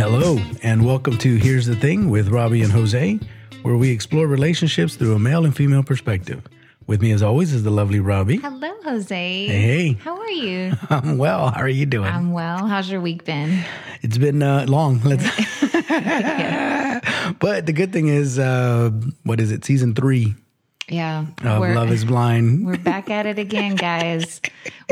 Hello, and welcome to Here's the Thing with Robbie and Jose, where we explore relationships through a male and female perspective. With me, as always, is the lovely Robbie. Hello, Jose. Hey. How are you? I'm well. How are you doing? I'm well. How's your week been? it's been uh, long. Let's. but the good thing is, uh, what is it? Season three Yeah. of we're, Love Is Blind. we're back at it again, guys.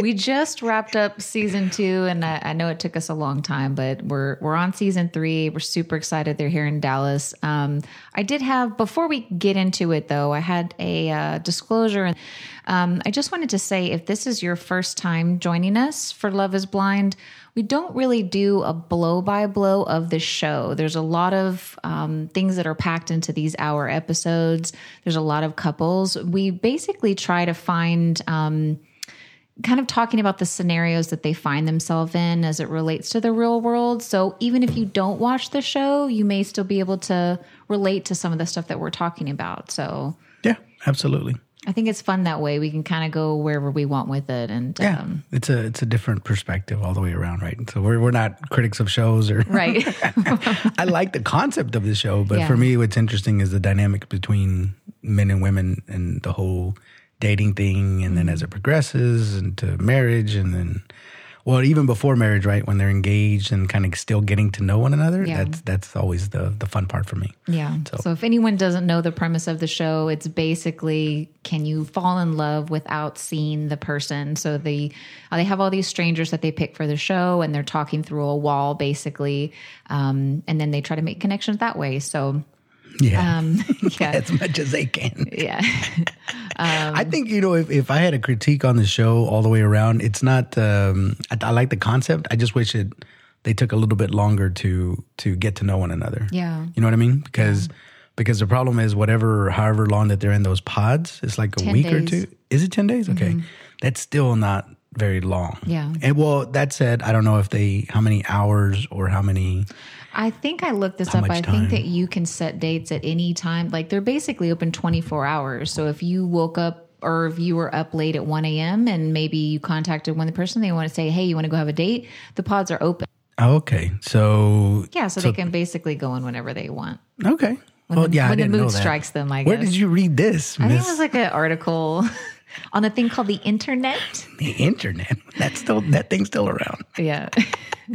we just wrapped up season two, and I, I know it took us a long time, but we're we're on season three. We're super excited. They're here in Dallas. Um, I did have before we get into it, though. I had a uh, disclosure, and um, I just wanted to say if this is your first time joining us for Love Is Blind. We don't really do a blow by blow of the show. There's a lot of um, things that are packed into these hour episodes. There's a lot of couples. We basically try to find um, kind of talking about the scenarios that they find themselves in as it relates to the real world. So even if you don't watch the show, you may still be able to relate to some of the stuff that we're talking about. So Yeah, absolutely. I think it's fun that way. We can kind of go wherever we want with it. And Yeah, um, it's a it's a different perspective all the way around, right? So we're we're not critics of shows or right. I like the concept of the show, but Yeah. for me, what's interesting is the dynamic between men and women and the whole dating thing, and then as it progresses into marriage, and then, well, even before marriage, right? When they're engaged and kind of still getting to know one another, Yeah. that's that's always the the fun part for me. Yeah. So. if anyone doesn't know the premise of the show, it's basically can you fall in love without seeing the person? So they uh, they have all these strangers that they pick for the show, and they're talking through a wall, basically, um, and then they try to make connections that way. So Yeah, um, yeah, as much as they can. yeah, I think you know if, if I had a critique on the show all the way around, it's not. Um, I, I like the concept. I just wish it they took a little bit longer to to get to know one another. Yeah. you know what I mean? Because because the problem is whatever, however long that they're in those pods, it's like a 10 week or two. Is it ten days? Okay, that's still not very long. Yeah. And well, that said, I don't know if they how many hours or how many. I think I looked this up. I time? think that you can set dates at any time. Like they're basically open 24 hours. So if you woke up or if you were up late at 1 a.m. and maybe you contacted one person, they want to say, hey, you want to go have a date? The pods are open. Oh, okay, so Yeah. So, they can basically go in whenever they want. okay. When, well, the, yeah, I the didn't know mood that. strikes them, I guess. Where did you read this, I think it was like an article on a thing called the internet. the internet. That's still that thing's still around. Yeah.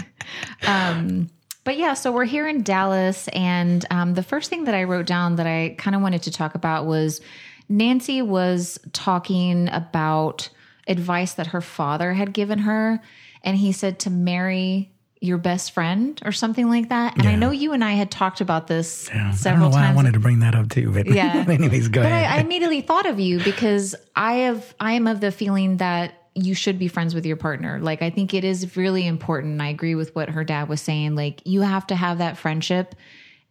um, but yeah, so we're here in Dallas, and um, the first thing that I wrote down that I kind of wanted to talk about was Nancy was talking about advice that her father had given her, and he said to marry your best friend or something like that. And I know you and I had talked about this Yeah, I don't several know why I wanted to bring that up too, but Yeah. anyways, go But ahead. I, I immediately thought of you because I have I am of the feeling that you should be friends with your partner. Like I think it is really important. I agree with what her dad was saying. Like you have to have that friendship.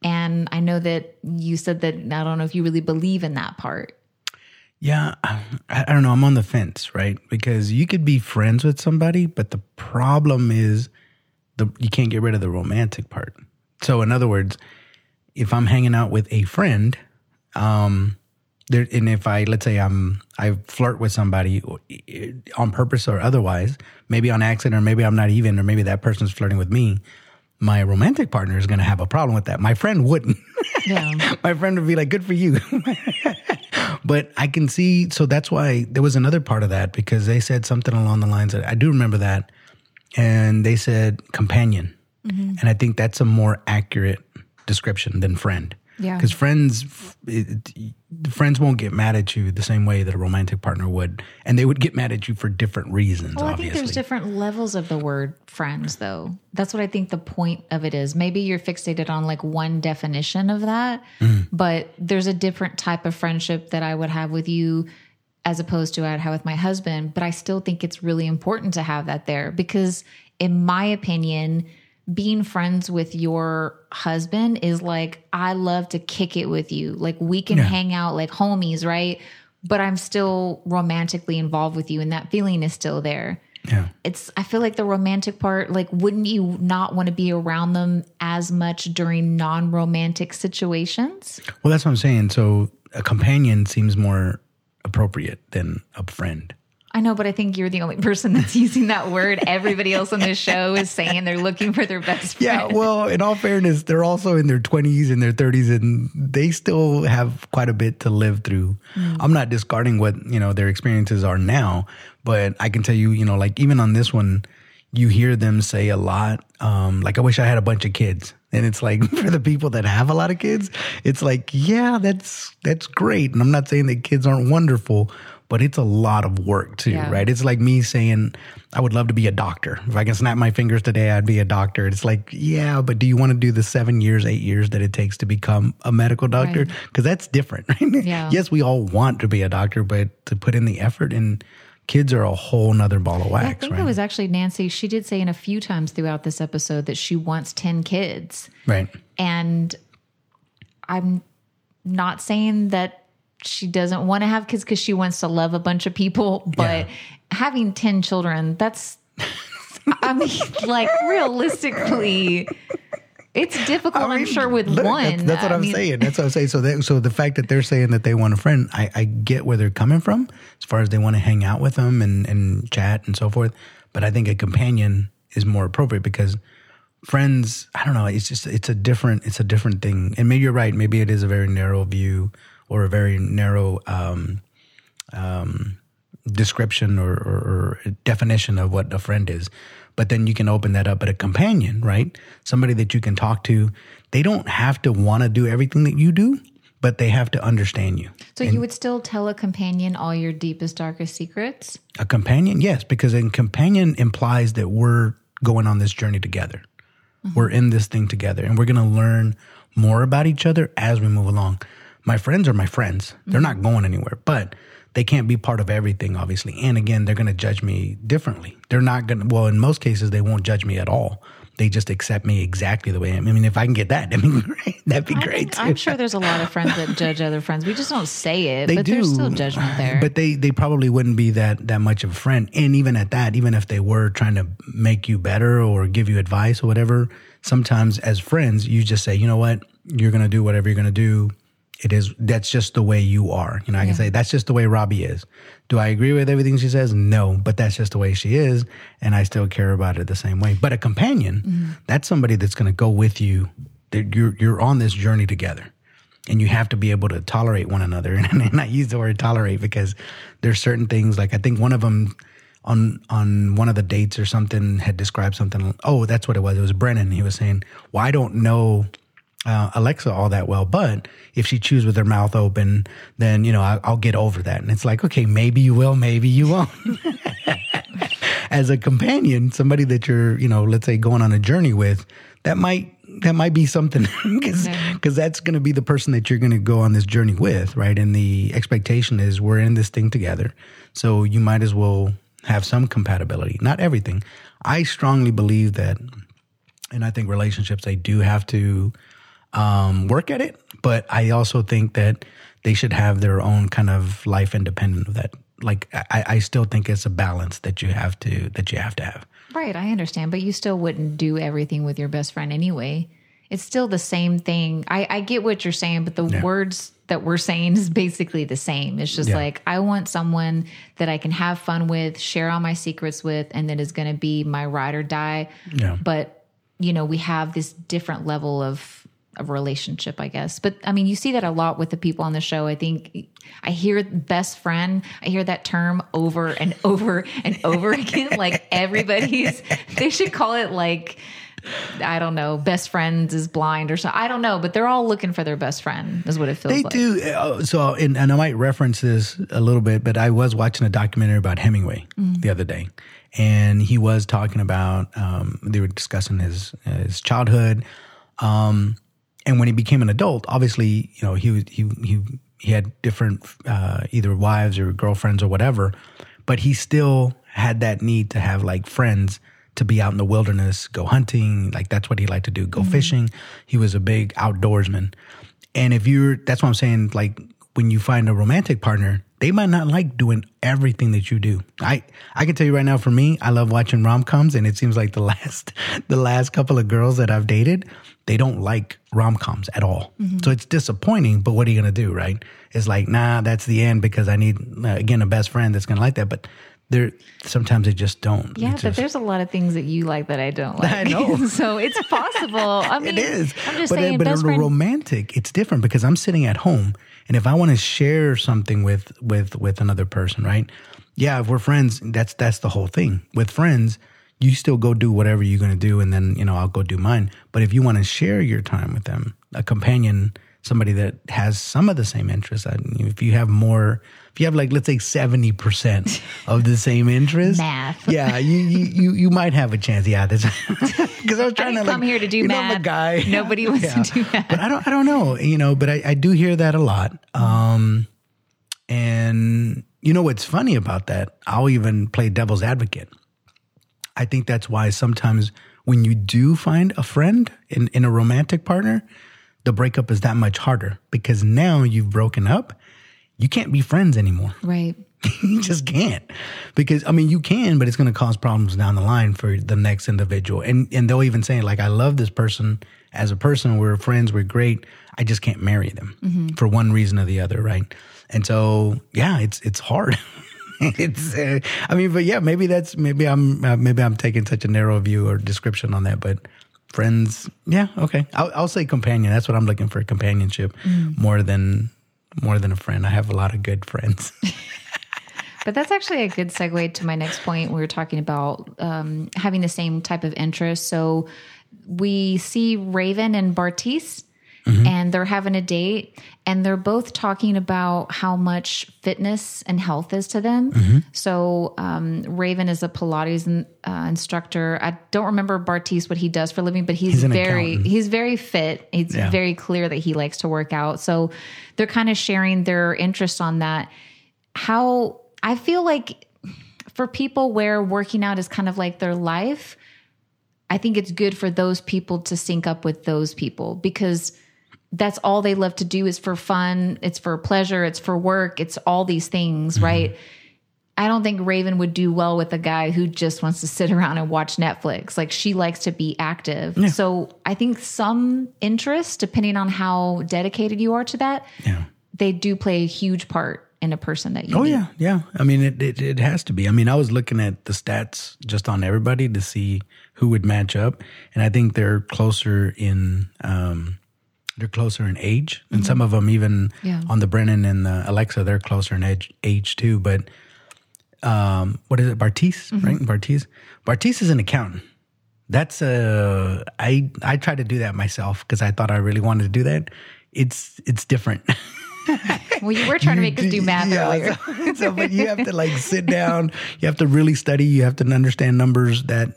And I know that you said that I don't know if you really believe in that part. yeah, I, I don't know. I'm on the fence, right? Because you could be friends with somebody, but the problem is the you can't get rid of the romantic part. So, in other words, if I'm hanging out with a friend, um, there, and if I let's say I'm I flirt with somebody on purpose or otherwise, maybe on accident, or maybe I'm not even, or maybe that person's flirting with me. My romantic partner is going to have a problem with that. My friend wouldn't. Yeah. my friend would be like, "Good for you." but I can see. So that's why there was another part of that because they said something along the lines that I do remember that, and they said companion, mm-hmm. and I think that's a more accurate description than friend. Yeah. because friends, it, friends won't get mad at you the same way that a romantic partner would, and they would get mad at you for different reasons. Well, I obviously, think there's different levels of the word friends, though. That's what I think the point of it is. Maybe you're fixated on like one definition of that, mm. but there's a different type of friendship that I would have with you as opposed to I'd have with my husband. But I still think it's really important to have that there because, in my opinion, being friends with your husband is like I love to kick it with you. Like we can hang out like homies, right? But I'm still romantically involved with you and that feeling is still there. yeah. It's I feel like the romantic part like wouldn't you not want to be around them as much during non-romantic situations? Well, that's what I'm saying. So a companion seems more appropriate than a friend. I know, but I think you're the only person that's using that word. Everybody else on this show is saying they're looking for their best friend. Yeah, well, in all fairness, they're also in their 20s and their 30s and they still have quite a bit to live through. Mm. I'm not discarding what, you know, their experiences are now, but I can tell you, you know, like even on this one, you hear them say a lot um, like i wish i had a bunch of kids and it's like for the people that have a lot of kids it's like yeah that's that's great and i'm not saying that kids aren't wonderful but it's a lot of work too, yeah. right? It's like me saying, I would love to be a doctor. If I can snap my fingers today, I'd be a doctor. It's like, yeah, but do you want to do the seven years, eight years that it takes to become a medical doctor? Because right. that's different, right? Yeah. yes, we all want to be a doctor, but to put in the effort and kids are a whole nother ball of wax. Yeah, I think right? it was actually Nancy. She did say in a few times throughout this episode that she wants 10 kids. Right. And I'm not saying that she doesn't want to have kids because she wants to love a bunch of people. But yeah. having 10 children, that's, I mean, like realistically, it's difficult, I mean, I'm sure, with look, one. That's, that's what I am saying. That's what I'm saying. So, they, so the fact that they're saying that they want a friend, I, I get where they're coming from as far as they want to hang out with them and, and chat and so forth. But I think a companion is more appropriate because friends, I don't know, it's just, it's a different, it's a different thing. And maybe you're right. Maybe it is a very narrow view or a very narrow um, um, description or, or, or, definition of what a friend is. But then you can open that up. But a companion, right? Somebody that you can talk to, they don't have to want to do everything that you do, but they have to understand you. So and you would still tell a companion all your deepest, darkest secrets? A companion, yes, because a companion implies that we're going on this journey together. Mm-hmm. We're in this thing together and we're going to learn more about each other as we move along my friends are my friends. They're mm-hmm. not going anywhere, but they can't be part of everything, obviously. And again, they're going to judge me differently. They're not going to, well, in most cases, they won't judge me at all. They just accept me exactly the way I am. I mean, if I can get that, I mean, great. That'd be great. I'm sure there's a lot of friends that judge other friends. We just don't say it, they but do, there's still judgment there. But they, they probably wouldn't be that, that much of a friend. And even at that, even if they were trying to make you better or give you advice or whatever, sometimes as friends, you just say, you know what? You're going to do whatever you're going to do it is that's just the way you are. You know, I yeah. can say that's just the way Robbie is. Do I agree with everything she says? No, but that's just the way she is, and I still care about it the same way. But a companion, mm-hmm. that's somebody that's going to go with you. That you're you're on this journey together, and you have to be able to tolerate one another. And I use the word tolerate because there's certain things like I think one of them on on one of the dates or something had described something. Oh, that's what it was. It was Brennon. He was saying, "Well, I don't know." Uh, Alexa all that well. But if she chews with her mouth open, then, you know, I, will get over that. And it's like, okay, maybe you will, maybe you won't. As a companion, somebody that you're, you know, let's say going on a journey with, that might that might be something because because that's going to be the person that you're going to go on this journey with, right? And the expectation is we're in this thing together, so you might as well have some compatibility. Not everything. I strongly believe that, and I think relationships they do have to um, work at it, but I also think that they should have their own kind of life independent of that. Like I, I still think it's a balance that you have to that you have to have. Right, I understand, but you still wouldn't do everything with your best friend anyway. It's still the same thing. I, I get what you're saying, but the yeah. words that we're saying is basically the same. It's just yeah. like I want someone that I can have fun with, share all my secrets with, and that is going to be my ride or die. Yeah. But you know, we have this different level of a relationship, I guess. But I mean, you see that a lot with the people on the show. I think I hear best friend, I hear that term over and over and over again. Like everybody's, they should call it like, I don't know, best friends is blind or so. I don't know, but they're all looking for their best friend, is what it feels like. they like. do. Uh, so, and, and, I might reference this a little bit, but I was watching a documentary about Hemingway mm-hmm. the other day. And he was talking about, um, they were discussing his, his childhood. Um, and when he became an adult, obviously, you know, he he he he had different uh, either wives or girlfriends or whatever, but he still had that need to have like friends to be out in the wilderness, go hunting, like that's what he liked to do, go mm-hmm. fishing. He was a big outdoorsman. And if you're that's what I'm saying, like when you find a romantic partner, they might not like doing everything that you do. I I can tell you right now for me, I love watching rom-coms and it seems like the last the last couple of girls that I've dated, they don't like rom-coms at all. Mm-hmm. So it's disappointing, but what are you going to do, right? It's like, nah, that's the end because I need uh, again a best friend that's going to like that, but There sometimes they just don't. Yeah, but there's a lot of things that you like that I don't like. I know. so it's possible. I mean, it is. I'm just but saying, but best friend. romantic, it's different because I'm sitting at home, and if I want to share something with with with another person, right? Yeah, if we're friends, that's that's the whole thing. With friends, you still go do whatever you're going to do, and then you know I'll go do mine. But if you want to share your time with them, a companion, somebody that has some of the same interests, if you have more, if you have like let's say seventy percent of the same interests, Math. yeah, you you you, might have a chance. Yeah, that's because I was trying didn't to come like, here to do you know, math. I'm a guy. Nobody wants Yeah. to do math. But I don't I don't know, you know, but I, I do hear that a lot. Um and you know what's funny about that? I'll even play devil's advocate. I think that's why sometimes when you do find a friend in, in a romantic partner, the breakup is that much harder because now you've broken up. You can't be friends anymore right. you just can't because I mean you can, but it's going to cause problems down the line for the next individual. And and they'll even say like, I love this person as a person. We're friends. We're great. I just can't marry them mm-hmm. for one reason or the other, right? And so yeah, it's it's hard. it's uh, I mean, but yeah, maybe that's maybe I'm uh, maybe I'm taking such a narrow view or description on that, but. Friends, yeah, okay. I'll, I'll say companion. That's what I'm looking for, companionship, more than more than a friend. I have a lot of good friends. But that's actually a good segue to my next point. We were talking about um, having the same type of interest. So we see Raven and Bartise, and they're having a date, and they're both talking about how much fitness and health is to them. So um, Raven is a Pilates in- uh, instructor. I don't remember Bartise what he does for a living, but he's, He's very accountant. he's very fit. It's Yeah. very clear that he likes to work out. So they're kind of sharing their interest on that how I feel like for people where working out is kind of like their life, I think it's good for those people to sync up with those people because that's all they love to do is for fun, it's for pleasure, it's for work, it's all these things, right? I don't think Raven would do well with a guy who just wants to sit around and watch Netflix. Like she likes to be active. So I think some interest, depending on how dedicated you are to that, Yeah. they do play a huge part in a person that you Oh meet. yeah, yeah. I mean, it, it it has to be. I mean, I was looking at the stats just on everybody to see who would match up, and I think they're closer in um, they're closer in age, and some of them even Yeah. on the Brennon and the Alexa, they're closer in age age too. But um, what is it, Bartise? Right, Bartise. Bartise is an accountant. That's a I I tried to do that myself because I thought I really wanted to do that. It's it's different. Well, you were trying to make us do math Yeah, earlier. So, so, but you have to like sit down. You have to really study. You have to understand numbers. That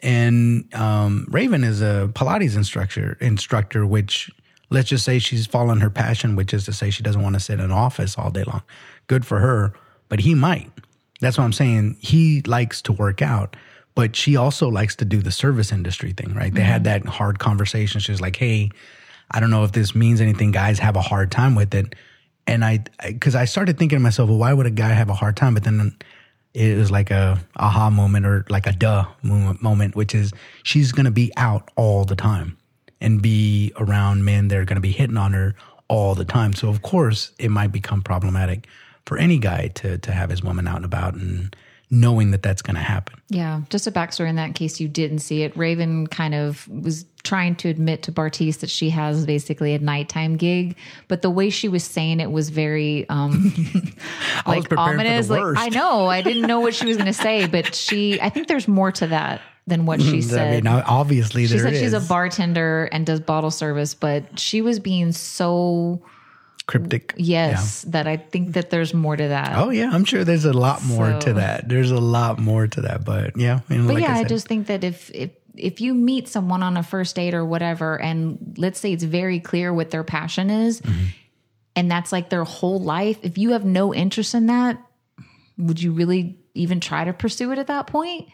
and um, Raven is a Pilates instructor. Instructor, which let's just say she's following her passion, which is to say she doesn't want to sit in an office all day long. Good for her, but he might. That's what I'm saying. He likes to work out, but she also likes to do the service industry thing, right? They had mm-hmm. that hard conversation. She was like, "Hey, I don't know if this means anything. Guys have a hard time with it." And I, because I, started thinking to myself, well, why would a guy have a hard time? But then it was like a aha moment or like a duh moment, moment which is she's going to be out all the time and be around men that are going to be hitting on her all the time. So of course it might become problematic for any guy to to have his woman out and about and knowing that that's going to happen. Yeah, just a backstory in that case you didn't see it. Raven kind of was trying to admit to Bartise that she has basically a nighttime gig, but the way she was saying it was very um I was like for the ominous. Like. I know, I didn't know what she was going to say, but she I think there's more to that than what she I said. mean, obviously she said she's a bartender and does bottle service, but she was being so cryptic. yes that I think that there's more to that. Oh yeah, I'm sure there's a lot more So- to that. There's a lot more to that, but yeah, But like yeah, I I, just think that if if if you meet someone on a first date or whatever, and let's say it's very clear what their passion is, Mm-hmm. and that's like their whole life, if you have no interest in that, would you really even try to pursue it at that point?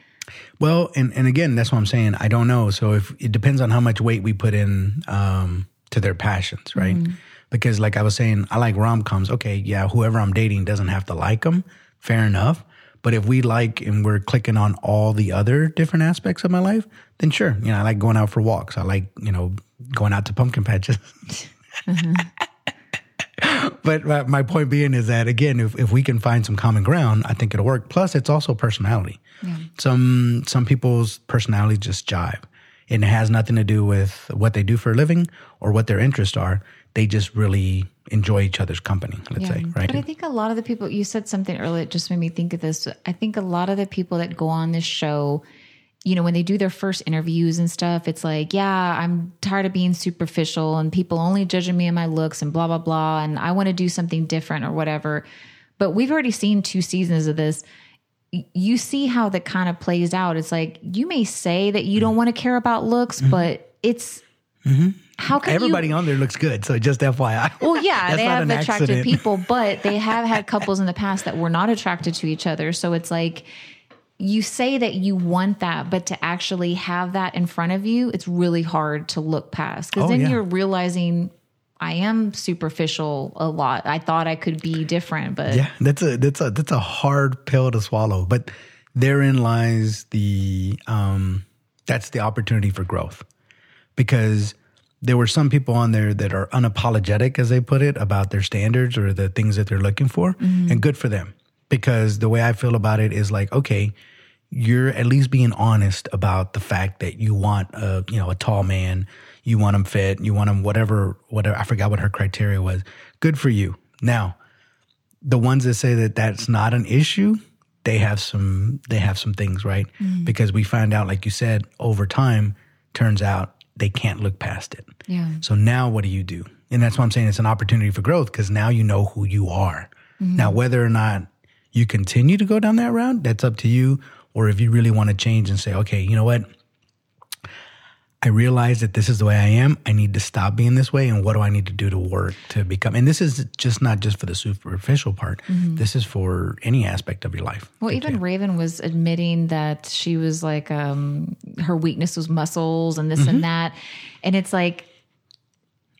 Well, and, and again, that's what I'm saying. I don't know. So if it depends on how much weight we put in um, to their passions, right? Because like I was saying, I like rom coms. Okay, yeah, whoever I'm dating doesn't have to like them. Fair enough. But if we like and we're clicking on all the other different aspects of my life, then sure. You know, I like going out for walks. I like, you know, going out to pumpkin patches. but my, my point being is that again, if, if we can find some common ground, I think it'll work. Plus, it's also personality. Some some people's personalities just jive, and it has nothing to do with what they do for a living or what their interests are. They just really enjoy each other's company. Let's say, right? But I think a lot of the people, you said something earlier, it just made me think of this. I think a lot of the people that go on this show, you know, when they do their first interviews and stuff, it's like, yeah, I'm tired of being superficial and people only judging me on my looks and blah, blah, blah. And I want to do something different or whatever. But we've already seen two seasons of this. You see how that kind of plays out. It's like you may say that you don't mm-hmm. want to care about looks, mm-hmm. but it's mm-hmm. how can you Everybody on there looks good. So just FYI. well, yeah, they have attractive accident. people, but they have had couples in the past that were not attracted to each other. So it's like you say that you want that, but to actually have that in front of you, it's really hard to look past because Oh, then yeah. you're realizing I am superficial a lot. I thought I could be different, but Yeah, that's a that's a that's a hard pill to swallow. But therein lies the um that's the opportunity for growth. Because there were some people on there that are unapologetic, as they put it, about their standards or the things that they're looking for. And good for them. Because the way I feel about it is like, okay, you're at least being honest about the fact that you want a you know a tall man, you want him fit, you want him whatever whatever I forgot what her criteria was. Good for you. Now, the ones that say that that's not an issue, they have some they have some things right mm-hmm. because we find out, like you said, over time, turns out they can't look past it. yeah. So now what do you do? And that's why I'm saying it's an opportunity for growth because now you know who you are. Mm-hmm. Now, whether or not you continue to go down that route, that's up to you. Or if you really want to change and say, okay, you know what? I realize that this is the way I am. I need to stop being this way. And what do I need to do to work to become? And this is just not just for the superficial part. This is for any aspect of your life. Well, even Raven was admitting that she was like, um, her weakness was muscles and this Mm-hmm. and that. And it's like,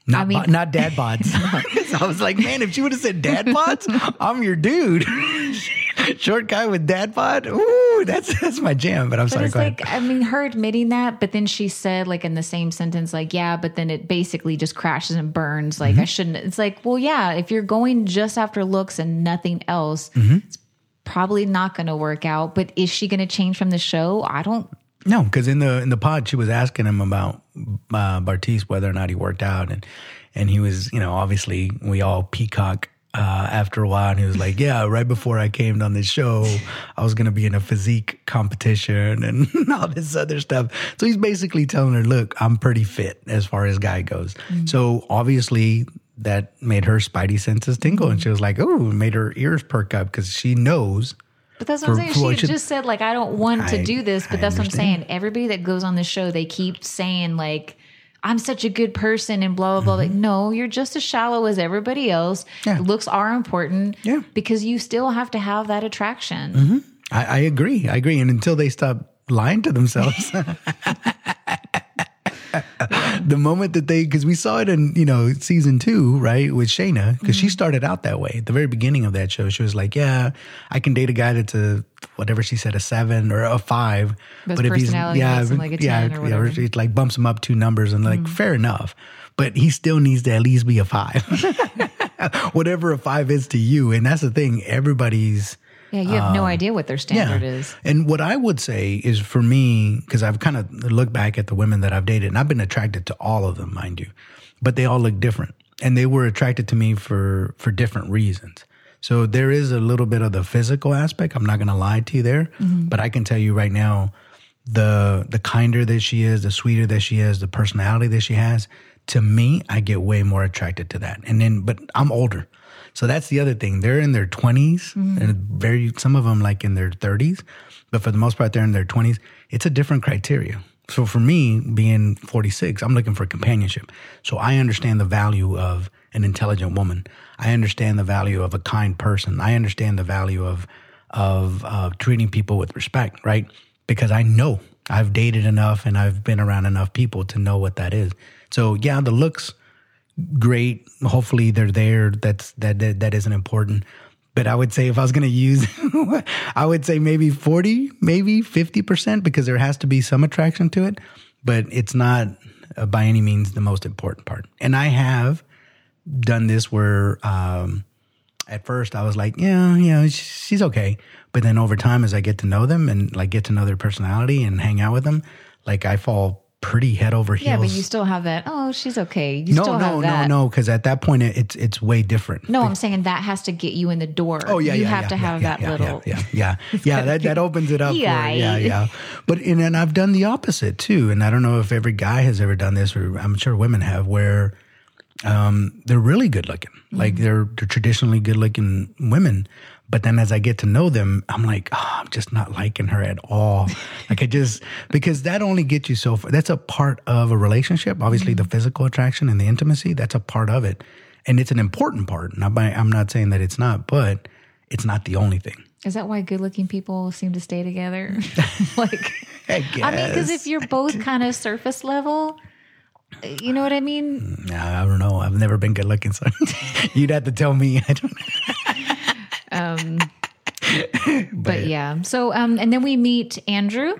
Not, I mean- bo- not dad bods. I was like, man, if she would have said dad bods, I'm your dude. Short guy with dad bod. Ooh, that's that's my jam. But I'm But sorry. it's like, ahead. I mean, her admitting that, but then she said, like, in the same sentence, like, yeah, but then it basically just crashes and burns. Like, Mm-hmm. I shouldn't. It's like, well, yeah, if you're going just after looks and nothing else, Mm-hmm. it's probably not going to work out. But is she going to change from the show? I don't. No, because in the in the pod, she was asking him about uh, Bartise whether or not he worked out, and and he was, you know, obviously we all peacock uh, after a while, and he was like, "Yeah, right before I came on this show, I was going to be in a physique competition and all this other stuff." So he's basically telling her, "Look, I'm pretty fit as far as guy goes." So obviously. That made her spidey senses tingle, and she was like, "Oh!" Made her ears perk up because she knows But that's what I'm saying. She what had should- just said, like, I don't want to do this, but I that's what I'm saying. Everybody that goes on the show, they keep saying, like, I'm such a good person and blah, blah, blah. Like, no, you're just as shallow as everybody else. Mm-hmm. Yeah. Looks are important Yeah. because you still have to have that attraction. I, I agree. I agree. And until they stop lying to themselves, the moment that they, because we saw it in, you know, season two, right, with Shaina, because Mm-hmm. she started out that way. At the very beginning of that show, she was like, yeah, I can date a guy that's a, whatever she said, a seven or a five. But his personality makes him like a 10 yeah, or yeah. Mm-hmm. it like bumps him up two numbers and like, fair enough. But he still needs to at least be a five. Whatever a five is to you. And that's the thing. Everybody's, Yeah, you have no um, idea what their standard is. and what I would say is for me, because I've kind of looked back at the women that I've dated, and I've been attracted to all of them, mind you, but they all look different, and they were attracted to me for for different reasons. So there is a little bit of the physical aspect. I'm not going to lie to you there, mm-hmm. but I can tell you right now, the the kinder that she is, the sweeter that she is, the personality that she has. To me, I get way more attracted to that. And then, but I'm older. So that's the other thing. They're in their 20s and very some of them like in their 30s, but for the most part they're in their 20s. It's a different criteria. So for me, being 46, I'm looking for companionship. So I understand the value of an intelligent woman. I understand the value of a kind person. I understand the value of of uh, treating people with respect, right? Because I know I've dated enough and I've been around enough people to know what that is. So yeah, the looks great. Hopefully they're there. That's that that, that isn't important. But I would say if I was going to use, I would say maybe 40, maybe 50% because there has to be some attraction to it. But it's not uh, by any means the most important part. And I have done this where um, at first I was like, yeah, know, she's okay. But then over time, as I get to know them and like get to know their personality and hang out with them, like I fall pretty head over heels. Yeah, but you still have that. Oh, she's okay. You no, still no, have that. no, no, because at that point it, it's it's way different. No, I'm saying that has to get you in the door. Oh yeah, you yeah, have yeah, to yeah, have that little. Yeah, yeah, yeah. yeah that that opens it up. for, yeah, Yeah. yeah. But and, and I've done the opposite too, and I don't know if every guy has ever done this, or I'm sure women have, where um, they're really good looking, like Mm-hmm. they're they're traditionally good looking women. But then as I get to know them, I'm like, oh, I'm just not liking her at all. like I just because that only gets you so far. That's a part of a relationship. Obviously, Mm-hmm. the physical attraction and the intimacy. That's a part of it, and it's an important part. Not by I'm not saying that it's not, but it's not the only thing. Is that why good-looking people seem to stay together? like, I I mean, because if you're both kind of surface level, you know what I mean. I don't know. I've never been good looking, so you'd have to tell me. I don't But yeah. So, um, and then we meet Andrew.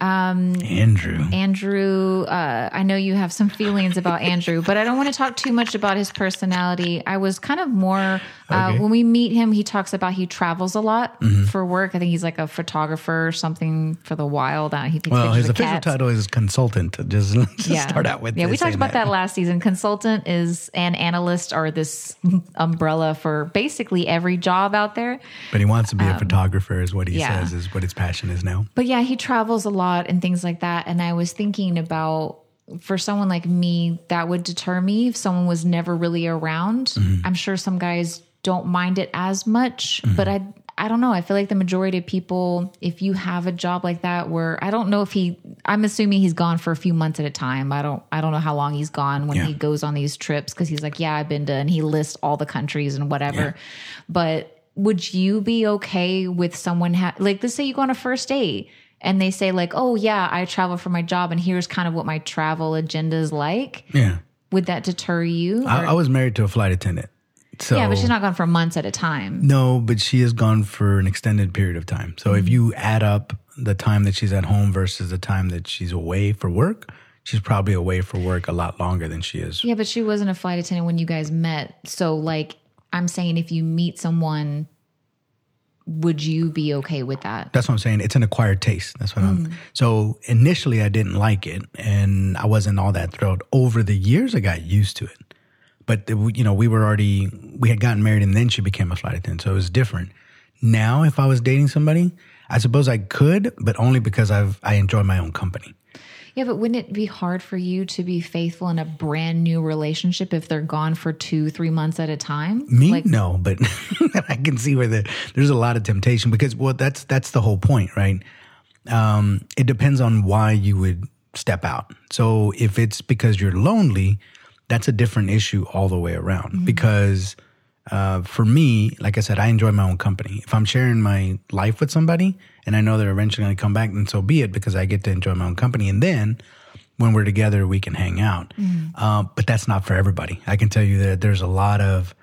Um, Andrew. Andrew, uh, I know you have some feelings about Andrew, but I don't want to talk too much about his personality. I was kind of more, uh, when we meet him, he talks about he travels a lot Mm-hmm. for work. I think he's like a photographer or something for the wild. Uh, he takes Well, his of official cats. title is consultant. Just, just start out with yeah. We talked about that. last season. Consultant is an analyst or this umbrella for basically every job out there. But he wants to be a photographer, is what he Um, yeah. says, is what his passion is now. But yeah, he travels a lot and things like that. And I was thinking about for someone like me, that would deter me if someone was never really around. Mm-hmm. I'm sure some guys don't mind it as much, but mm-hmm. I I don't know. I feel like the majority of people, if you have a job like that where I don't know if he I'm assuming he's gone for a few months at a time. I don't I don't know how long he's gone when Yeah. he goes on these trips because he's like, Yeah, I've been to and he lists all the countries and whatever. But would you be okay with someone ha- like let's say you go on a first date and they say like, "Oh yeah, I travel for my job and here's kind of what my travel agenda is like." Yeah. Would that deter you? I, I was married to a flight attendant. So yeah, but she's not gone for months at a time. No, but she has gone for an extended period of time. So Mm-hmm. if you add up the time that she's at home versus the time that she's away for work, she's probably away for work a lot longer than she is. Yeah, but she wasn't a flight attendant when you guys met. So like I'm saying if you meet someone would you be okay with that? That's what I'm saying. It's an acquired taste. That's what Mm. I'm. So initially, I didn't like it, and I wasn't all that thrilled. Over the years, I got used to it. But the- you know, we were already we had gotten married, and then she became a flight attendant, so it was different. Now, if I was dating somebody, I suppose I could, but only because I've I enjoy my own company. Yeah, but wouldn't it be hard for you to be faithful in a brand new relationship if they're gone for two, three months at a time? Me, Like, no, but I can see where the, there's a lot of temptation because well, that's that's the whole point, right? Um, it depends on why you would step out. So if it's because you're lonely, that's a different issue all the way around. Because uh, for me, like I said, I enjoy my own company. If I'm sharing my life with somebody and I know they're eventually going to come back, then so be it because I get to enjoy my own company. And then when we're together, we can hang out. Uh, but that's not for everybody. I can tell you that there's a lot of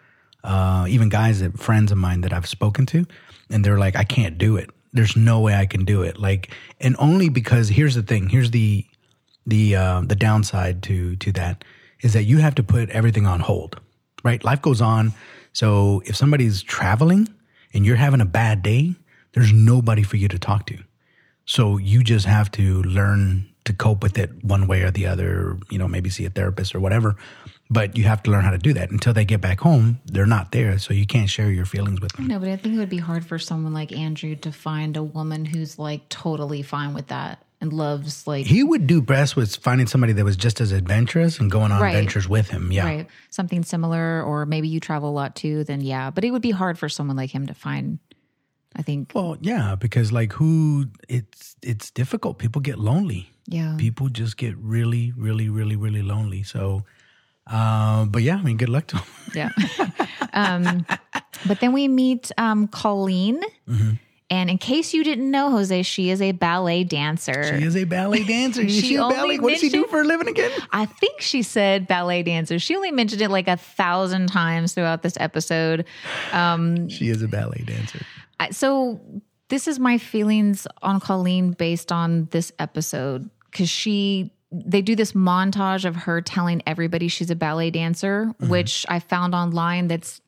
uh, even guys that friends of mine that I've spoken to, and they're like, I can't do it. There's no way I can do it. Like, and only because here's the thing. Here's the the uh, the downside to to that is that you have to put everything on hold. Right? Life goes on. So if somebody's traveling and you're having a bad day, there's nobody for you to talk to. So you just have to learn to cope with it one way or the other, you know, maybe see a therapist or whatever. But you have to learn how to do that. Until they get back home, they're not there. So you can't share your feelings with them. No, but I think it would be hard for someone like Andrew to find a woman who's like totally fine with that and loves like He would do best with finding somebody that was just as adventurous and going on Right. adventures with him. Yeah. right something similar, or maybe you travel a lot too. Then yeah, but it would be hard for someone like him to find. I think Well, yeah, because like who it's it's difficult. People get lonely. yeah. People just get really, really, really, really lonely. So uh, but yeah, I mean good luck to them. Yeah. um, but then we meet um, Colleen. Mm-hmm. And in case you didn't know, Jose, she is a ballet dancer. She is a ballet dancer. She she, ballet? What does she do for a living again? I think she said ballet dancer. She only mentioned it like a thousand times throughout this episode. She is a ballet dancer. I- so this is my feelings on Colleen based on this episode because she they do this montage of her telling everybody she's a ballet dancer, Mm-hmm. which I found online. That's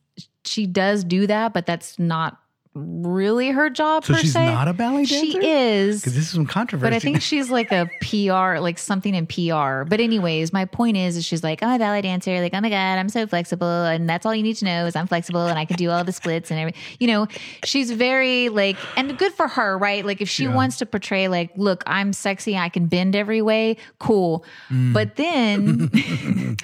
she does do that, but that's not really her job. So she's se. not a ballet dancer. She is. Because this is some controversy. But I think she's like a PR, like something in PR. But anyways, my point is, is she's like, I'm a ballet dancer. Like, oh my god, I'm so flexible, and that's all you need to know is I'm flexible and I can do all the splits and everything. You know, she's very like, and good for her, right? Like, if she Yeah. wants to portray like, look, I'm sexy, I can bend every way, cool. Mm. But then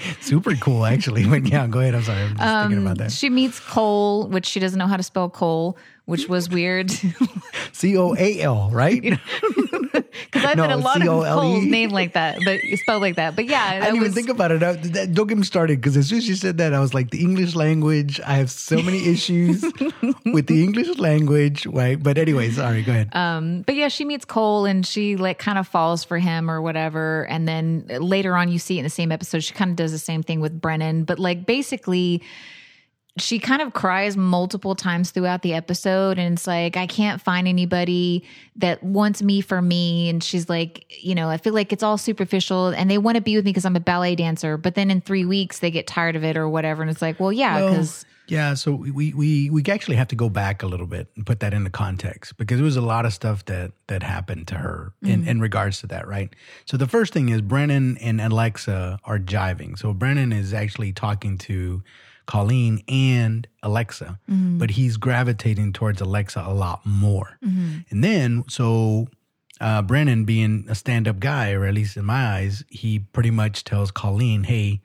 super cool, actually. But yeah, go ahead. I'm sorry. I'm just thinking about that. she meets Cole, which she doesn't know how to spell Cole, which was weird. C O A L, right? Because I've No, met a lot of C-O-L-E. Coles named like that, but spelled like that. But yeah, I didn't even think about it. I- that- don't get me started because as soon as you said that, I was like, the English language. I have so many issues with the English language, right? But anyway, sorry. Go ahead. Um, but yeah, she meets Cole and she like kind of falls for him or whatever. And then later on, you see it in the same episode, she kind of does the same thing with Brennon. But like basically, she kind of cries multiple times throughout the episode. And it's like, I can't find anybody that wants me for me. And she's like, you know, I feel like it's all superficial and they want to be with me because I'm a ballet dancer. But then in three weeks, they get tired of it or whatever. And it's like, well, yeah, Well, because. yeah, so we, we we actually have to go back a little bit and put that into context because there was a lot of stuff that that happened to her in, mm-hmm. in regards to that, right? So the first thing is Brennon and Alexa are jiving. So Brennon is actually talking to Colleen and Alexa, but he's gravitating towards Alexa a lot more. And then so uh, Brennon, being a stand-up guy, or at least in my eyes, he pretty much tells Colleen, "Hey,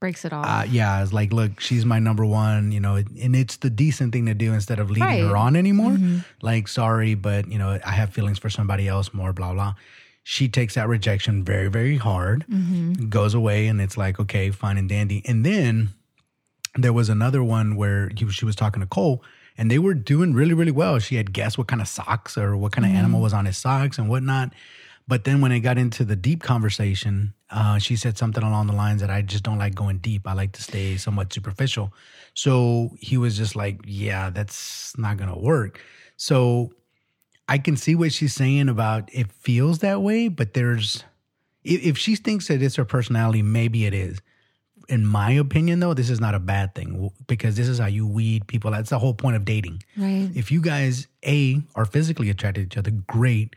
breaks it off. uh, yeah, it's like, look, she's my number one, you know, and it's the decent thing to do instead of leading her on anymore. Like, sorry, but you know, I have feelings for somebody else more, blah blah. She takes that rejection very, very hard, goes away, and it's like, okay, fine and dandy. And then there was another one where he, she was talking to Cole, and they were doing really, really well. She had guessed what kind of socks or what kind of animal was on his socks and whatnot. But then when it got into the deep conversation, uh, she said something along the lines that I just don't like going deep. I like to stay somewhat superficial. So he was just like, yeah, that's not going to work. So I can see what she's saying about it feels that way, but there's, if, if she thinks that it's her personality, maybe it is. In my opinion, though, this is not a bad thing because this is how you weed people. That's the whole point of dating right. if you guys a are physically attracted to each other great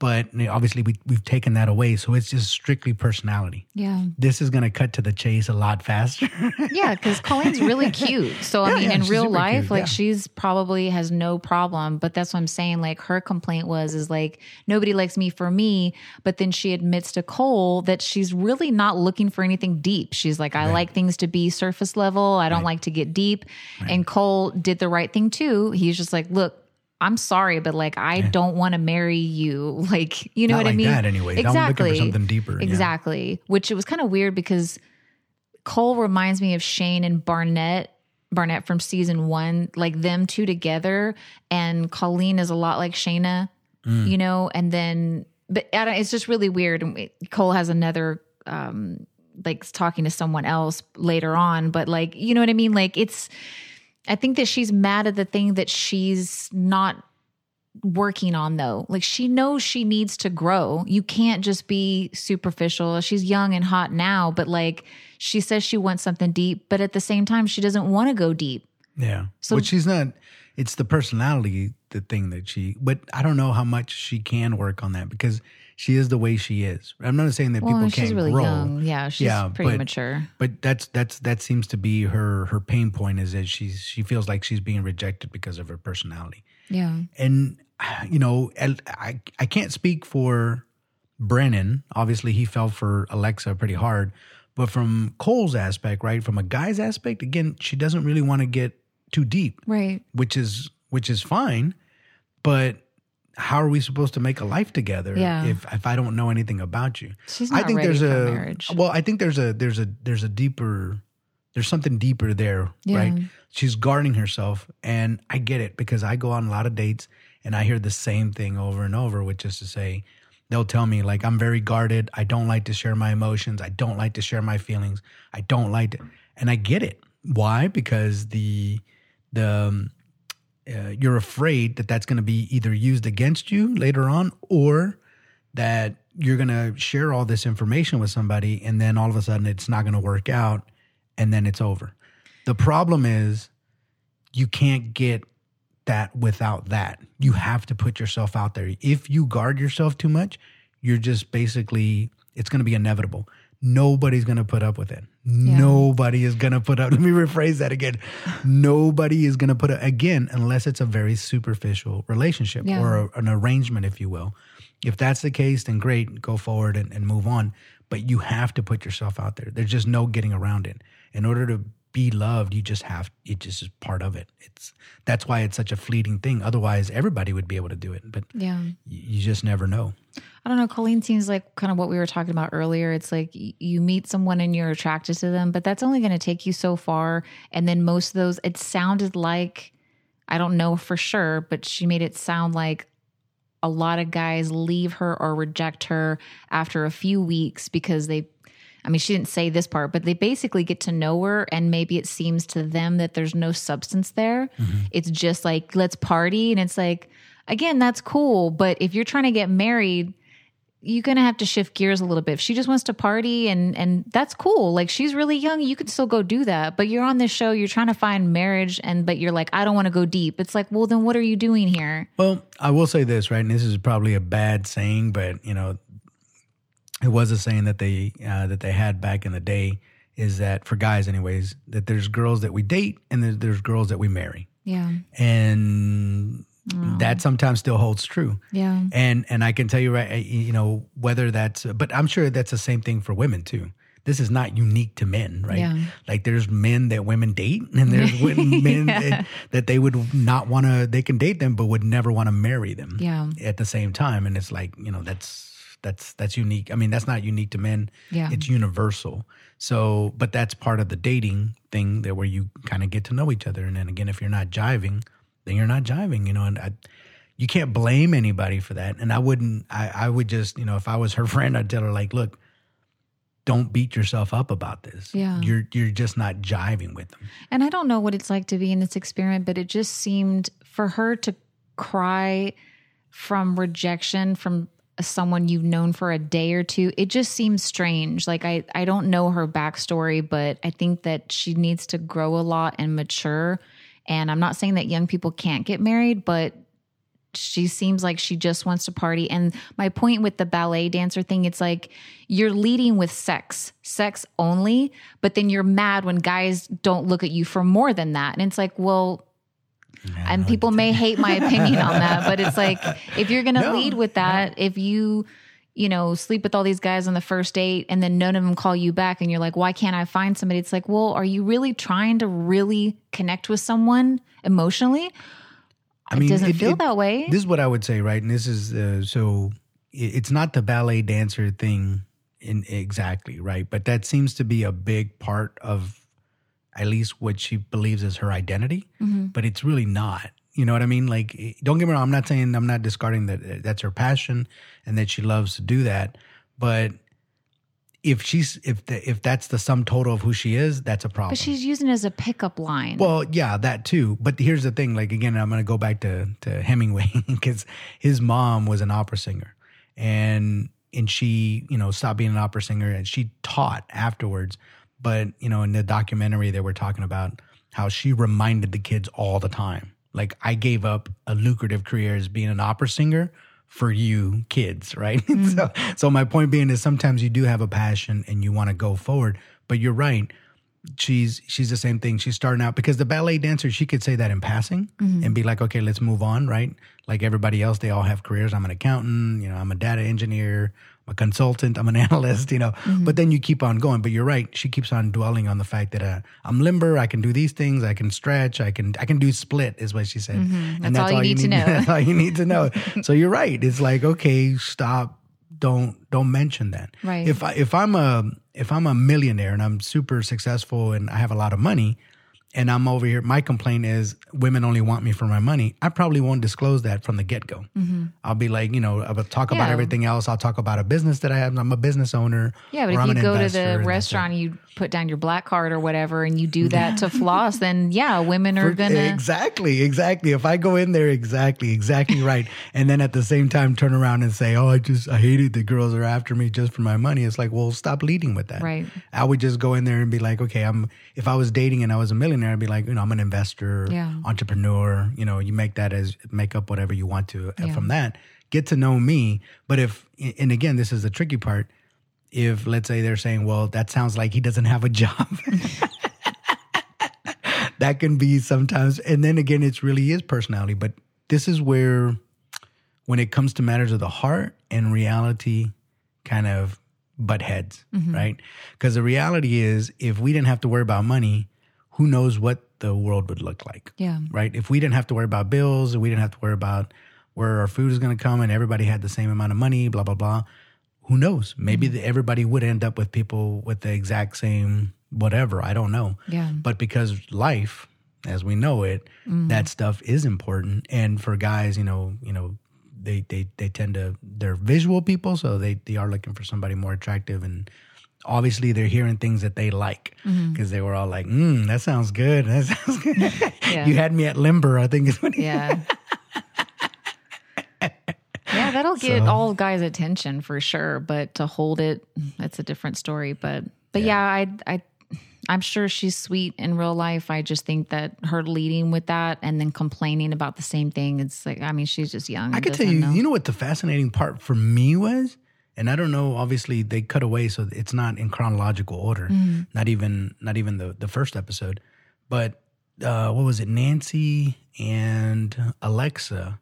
but obviously we, we've taken that away so it's just strictly personality Yeah. this is going to cut to the chase a lot faster Yeah, because Colleen's really cute. So I mean, yeah, in real life, cute, like yeah. she's probably has no problem. But that's what I'm saying. Like her complaint was is like nobody likes me for me. But then she admits to Cole that she's really not looking for anything deep. She's like, I like things to be surface level. I don't like to get deep. And Cole did the right thing too. He's just like, look. I'm sorry, but like I don't want to marry you. Like, you know Not what I mean? that anyways. I'm looking for Exactly. something deeper, yeah. Exactly. Which it was kind of weird because Cole reminds me of Shayne and Barnett. Barnett from season one, like them two together, and Colleen is a lot like Shaina, Mm. you know. And then, but I don't, it's just really weird. And Cole has another, um, like talking to someone else later on, but like, you know what I mean? Like, it's. I think that she's mad at the thing that she's not working on though. Like she knows she needs to grow. You can't just be superficial. She's young and hot now, but like she says she wants something deep, but at the same time she doesn't want to go deep. yeah So- but she's not it's the personality the thing that she but i don't know how much she can work on that because she is the way she is i'm not saying that Well, people can't really grow young. Yeah, she's Yeah, pretty but- mature. but that's that's that seems to be her her pain point is that she's she feels like she's being rejected because of her personality Yeah. and you know I, I can't speak for brennon obviously he fell for alexa pretty hard but from cole's aspect right from a guy's aspect again she doesn't really want to get too deep Right. which is which is fine but how are we supposed to make a life together Yeah. if if i don't know anything about you She's I not think ready there's for a marriage. well. I think there's a there's a there's a deeper there's something deeper there, Yeah. right? She's guarding herself, and I get it because I go on a lot of dates and I hear the same thing over and over, which is to say, they'll tell me like I'm very guarded. I don't like to share my emotions. I don't like to share my feelings. I don't like to, and I get it. Why? Because the the um, uh, you're afraid that that's going to be either used against you later on or that you're going to share all this information with somebody and then all of a sudden it's not going to work out and then it's over. The problem is you can't get that without that. You have to put yourself out there. If you guard yourself too much, you're just basically it's going to be inevitable. Nobody's going to put up with it. Yeah. Nobody is going to put up. Let me rephrase that again. Nobody is going to put up again unless it's a very superficial relationship yeah. or a, an arrangement, if you will. If that's the case, then great, go forward and, and move on. But you have to put yourself out there. There's just no getting around it. In order to be loved, you just have it just is part of it. It's that's why it's such a fleeting thing. Otherwise, everybody would be able to do it, but yeah, you, you just never know. I don't know. Colleen seems like kind of what we were talking about earlier. It's like you meet someone and you're attracted to them, but that's only going to take you so far. And then most of those, it sounded like I don't know for sure, but she made it sound like a lot of guys leave her or reject her after a few weeks because they I mean, she didn't say this part, but they basically get to know her, and maybe it seems to them that there's no substance there. Mm-hmm. It's just like, let's party. And it's like, again, that's cool. But if you're trying to get married, you're gonna have to shift gears a little bit. If she just wants to party and and that's cool. Like she's really young, you could still go do that. But you're on this show, you're trying to find marriage, and but you're like, I don't want to go deep. It's like, well, then what are you doing here? Well, I will say this, right? And this is probably a bad saying, but you know, it was a saying that they uh, that they had back in the day is that for guys, anyways, that there's girls that we date and there's, there's girls that we marry. Yeah, and Oh. That um, sometimes still holds true. Yeah. And and I can tell you right you know whether that's but I'm sure that's the same thing for women too. This is not unique to men, right? Yeah. Like there's men that women date and there's men yeah. that, that, they would not want to they can date them but would never want to marry them. Yeah. At the same time and it's like, you know, that's that's that's unique. I mean, that's not unique to men. Yeah. It's universal. So, but that's part of the dating thing that where you kind of get to know each other and then again if you're not jiving, then you're not jiving, you know, and I, you can't blame anybody for that. And I wouldn't, I, I would just, you know, if I was her friend, I'd tell her like, look, don't beat yourself up about this. Yeah. You're you're just not jiving with them. And I don't know what it's like to be in this experiment, but it just seemed for her to cry from rejection from someone you've known for a day or two, it just seems strange. Like I I don't know her backstory, but I think that she needs to grow a lot and mature and I'm not saying that young people can't get married, but she seems like she just wants to party. And my point with the ballet dancer thing, it's like you're leading with sex, sex only, but then you're mad when guys don't look at you for more than that. And it's like, well, and people may hate my opinion on that, but it's like if you're going to no, lead with that, no. if you you know, sleep with all these guys on the first date and then none of them call you back and you're like, why can't I find somebody? It's like, well, are you really trying to really connect with someone emotionally? I mean, it doesn't it, feel it, that way. This is what I would say, right? And this is uh, so it's not the ballet dancer thing in exactly, right? But that seems to be a big part of at least what she believes is her identity, mm-hmm. but it's really not. You know what I mean? Like, don't get me wrong. I'm not saying I'm not discarding that uh, that's her passion and that she loves to do that. But if she's if the, if that's the sum total of who she is, that's a problem. But she's using it as a pickup line. Well, yeah, that too. But here's the thing. Like again, I'm going to go back to to Hemingway because his mom was an opera singer, and and she you know stopped being an opera singer and she taught afterwards. But you know, in the documentary, they were talking about how she reminded the kids all the time like I gave up a lucrative career as being an opera singer for you kids, right? Mm-hmm. so, so my point being is sometimes you do have a passion and you want to go forward, but you're right. She's she's the same thing. She's starting out because the ballet dancer, she could say that in passing mm-hmm. and be like, okay, let's move on, right? Like everybody else, they all have careers. I'm an accountant, you know, I'm a data engineer, a consultant, I'm an analyst, you know. Mm-hmm. But then you keep on going. But you're right. She keeps on dwelling on the fact that uh, I'm limber. I can do these things. I can stretch. I can I can do split. Is what she said. Mm-hmm. And that's, all, all, you need, need to know. that's all you need to know. so you're right. It's like okay, stop. Don't don't mention that. Right. If I, if I'm a if I'm a millionaire and I'm super successful and I have a lot of money, and I'm over here. My complaint is women only want me for my money. I probably won't disclose that from the get go. Mm-hmm. I'll be like, you know, I'll talk about Yeah. everything else. I'll talk about a business that I have. I'm a business owner. Yeah, but if you go to the restaurant, you put down your black card or whatever, and you do that to floss, then yeah, women are gonna. Exactly, exactly. If I go in there, exactly, exactly right, and then at the same time turn around and say, "Oh, I just I hated the girls are after me just for my money," it's like, well, stop leading with that. Right. I would just go in there and be like, "Okay, I'm." If I was dating and I was a millionaire, I'd be like, you know, I'm an investor, Yeah. entrepreneur. You know, you make that as make up whatever you want to and Yeah. from that. Get to know me. But if and again, this is the tricky part. If let's say they're saying, "Well, that sounds like he doesn't have a job." that can be sometimes and then again it's really is personality but this is where when it comes to matters of the heart and reality kind of butt heads mm-hmm. right because the reality is if we didn't have to worry about money who knows what the world would look like Yeah. right? If we didn't have to worry about bills and we didn't have to worry about where our food is going to come and everybody had the same amount of money blah blah blah who knows? Maybe the, everybody would end up with people with the exact same whatever i don't know. Yeah. but because life as we know it mm-hmm. that stuff is important. And for guys you know you know they they they tend to they're visual people so they they are looking for somebody more attractive and obviously they're hearing things that they like because they were all like mm, that sounds good that sounds good Yeah. you had me at limber i think is what he Yeah. yeah, that'll get So- all guys' attention for sure. But to hold it, that's a different story. But but yeah, I I I'm sure she's sweet in real life. I just think that her leading with that and then complaining about the same thing, it's like I mean, she's just young. I could tell you, you know what the fascinating part for me was, and I don't know. Obviously, they cut away, so it's not in chronological order. Mm-hmm. Not even, not even the the first episode. But uh, what was it? Nancy and Alexa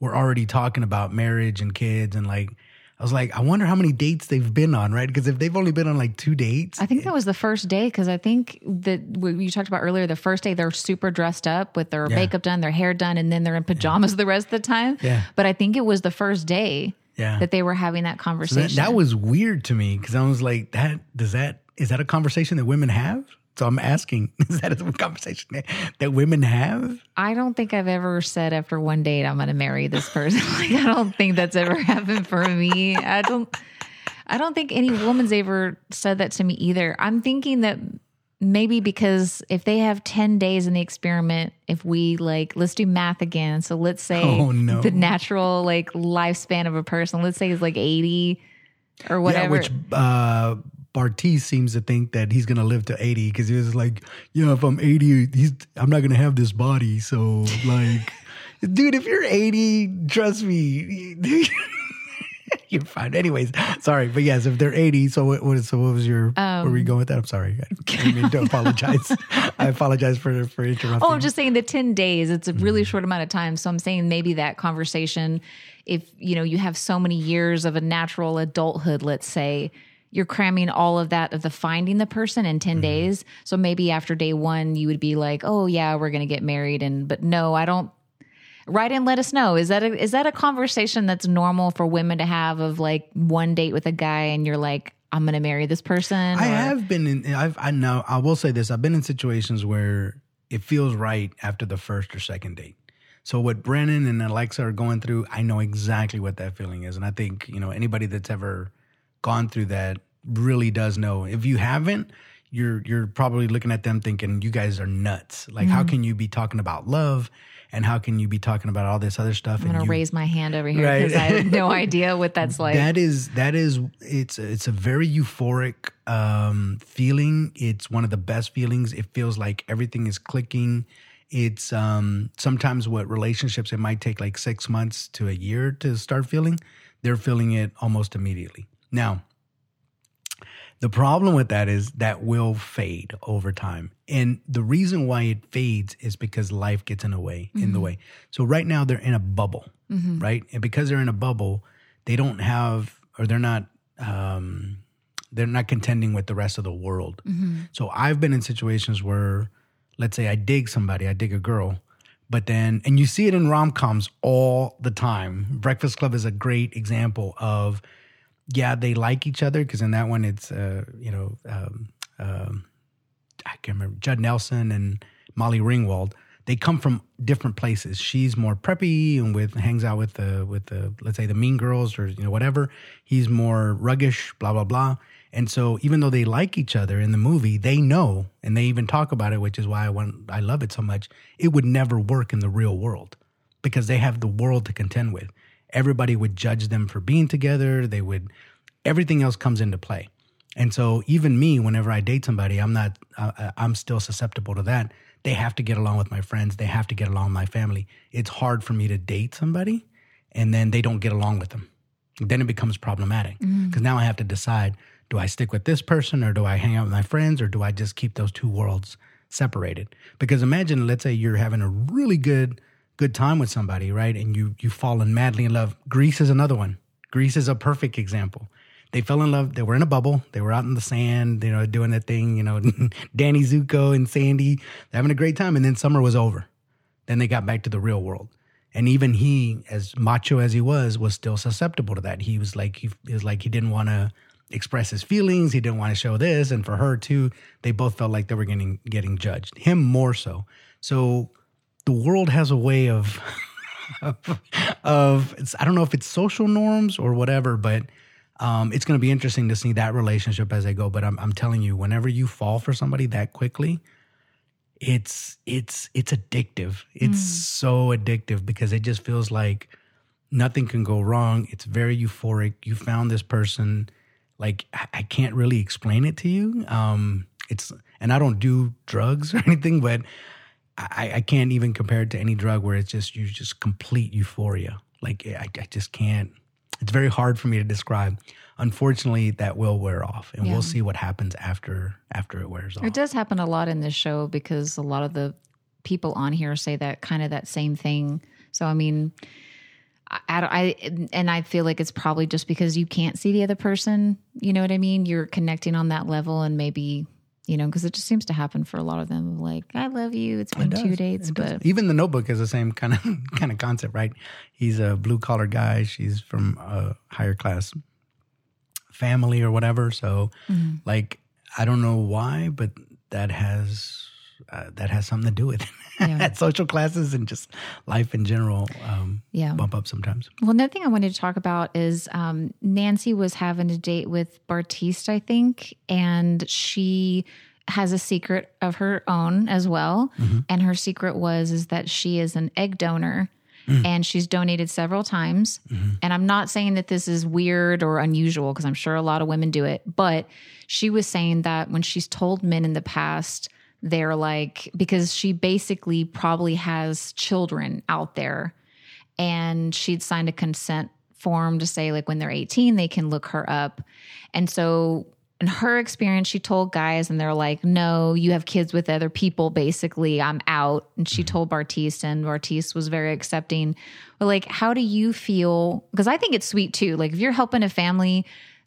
were already talking about marriage and kids, and like, I was like, I wonder how many dates they've been on, right? Because if they've only been on like two dates, I think that was the first day because I think that what you talked about earlier, the first day they're super dressed up with their Yeah. makeup done, their hair done, and then they're in pajamas the rest of the time. Yeah. But I think it was the first day yeah, that they were having that So conversation. that, that was weird to me because I was like, that does that is that a conversation that women have? So I'm asking, is that a conversation that, that women have? I don't think I've ever said after one date I'm going to marry this person. like I don't think that's ever happened for me. I don't I don't think any woman's ever said that to me either. I'm thinking that maybe because if they have 10 days in the experiment, if we like let's do math again. So let's say Oh, no. the natural like lifespan of a person, let's say is like 80 or whatever. Yeah, which uh, Bartise seems to think that he's gonna live to 80 because he was like, yeah, if I'm 80, he's I'm not gonna have this body. So like, dude, if you're 80, trust me, you're fine. Anyways, sorry, but yes, if they're 80, so what? what so what was your? where were we um, going with that? I'm sorry. I mean to apologize. I apologize for for interrupting. Oh, I'm just saying the 10 days, it's a really mm-hmm. short amount of time. So I'm saying maybe that conversation, if you know, you have so many years of a natural adulthood, let's say, you're cramming all of that of the finding the person in 10 mm-hmm. days. So maybe after day one, you would be like, oh yeah, we're gonna get married. And but no, I don't write and let us know. Is that a is that a conversation that's normal for women to have of like one date with a guy and you're like, I'm gonna marry this person? I or- have been in. I've. I know. I will say this. I've been in situations where it feels right after the first or second date. So what Brennon and Alexa are going through, I know exactly what that feeling is, and I think you know anybody that's ever gone through that really does know. If you haven't, you're you're probably looking at them thinking you guys are nuts. Like how mm-hmm. can you be talking about love, and how can you be talking about all this other stuff? I'm gonna you, raise my hand over here Right. because I have no idea what that's like. that is that is it's it's a very euphoric um feeling it's one of the best feelings it feels like everything is clicking it's um sometimes what relationships it might take like 6 months to a year to start feeling they're feeling it almost immediately now the problem with that is that will fade over time. And the reason why it fades is because life gets in the way, in the mm-hmm. way. So right now they're in a bubble, mm-hmm. right? And because they're in a bubble, they don't have or they're not um they're not contending with the rest of the world. Mm-hmm. So I've been in situations where let's say I dig somebody, I dig a girl, but then and you see it in rom-coms all the time. Breakfast Club is a great example of yeah, they like each other because in that one it's uh, you know um, um, I can't remember Judd Nelson and Molly Ringwald. They come from different places. She's more preppy and with hangs out with the with the let's say the mean girls or you know whatever. He's more ruggish, blah blah blah. And so even though they like each other in the movie, they know and they even talk about it, which is why I want I love it so much. It would never work in the real world because they have the world to contend with. Everybody would judge them for being together. They would everything else comes into play. And so even me, whenever I date somebody, I'm not, uh, I'm still susceptible to that. They have to get along with my friends. They have to get along with my family. It's hard for me to date somebody and then they don't get along with them. Then it becomes problematic because mm-hmm. now I have to decide, do I stick with this person or do I hang out with my friends or do I just keep those two worlds separated? Because imagine, let's say you're having a really good, good time with somebody, right? And you, you fall in madly in love. Grease is another one. Grease is a perfect example they fell in love. They were in a bubble. They were out in the sand, you know, doing their thing, you know, Danny Zuko and Sandy having a great time. And then summer was over. Then they got back to the real world. And even he, as macho as he was, was still susceptible to that. He was like, he, he was like, he didn't want to express his feelings. He didn't want to show this. And for her too, they both felt like they were getting, getting judged. Him more so. So the world has a way of, of, of I don't know if it's social norms or whatever, but um, it's going to be interesting to see that relationship as they go. But I'm, I'm telling you, whenever you fall for somebody that quickly, it's it's it's addictive. It's mm. so addictive because it just feels like nothing can go wrong. It's very euphoric. You found this person. Like I can't really explain it to you. Um, it's and I don't do drugs or anything, but I, I can't even compare it to any drug where it's just you just complete euphoria. Like I, I just can't it's very hard for me to describe. Unfortunately, that will wear off, and yeah. we'll see what happens after after it wears off. It does happen a lot in this show because a lot of the people on here say that kind of that same thing. So I mean, I, I, and I feel like it's probably just because you can't see the other person. You know what I mean? You're connecting on that level, and maybe you know, because it just seems to happen for a lot of them. Like, I love you. It's been it two dates, but even the Notebook is the same kind of kind of concept, right? He's a blue collar guy. She's from a higher class family or whatever. So, mm-hmm. like, I don't know why, but that has uh, that has something to do with it. Yeah. social classes and just life in general um, yeah. bump up sometimes. Well, another thing I wanted to talk about is um, Nancy was having a date with Bartise, I think, and she has a secret of her own as well. Mm-hmm. And her secret was is that she is an egg donor. Mm. And she's donated several times. Mm-hmm. And I'm not saying that this is weird or unusual because I'm sure a lot of women do it. But she was saying that when she's told men in the past they're like because she basically probably has children out there. And she'd signed a consent form to say like when they're 18 they can look her up. And so in her experience she told guys and they're like no you have kids with other people. Basically i'm out. And she told bartise and bartise was very accepting. But like how do you feel? Because i think it's sweet too. Like if you're helping a family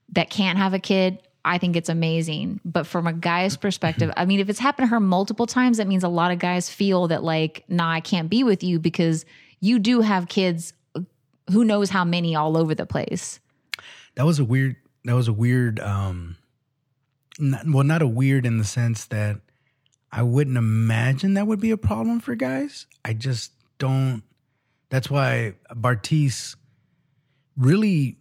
that can't have a kid I think it's amazing. But from a guy's perspective, I mean, if it's happened to her multiple times, that means a lot of guys feel that, like, nah, I can't be with you because you do have kids, who knows how many all over the place. That was a weird, that was a weird, um, not, well, not a weird in the sense that I wouldn't imagine that would be a problem for guys. I just don't. That's why Bartise really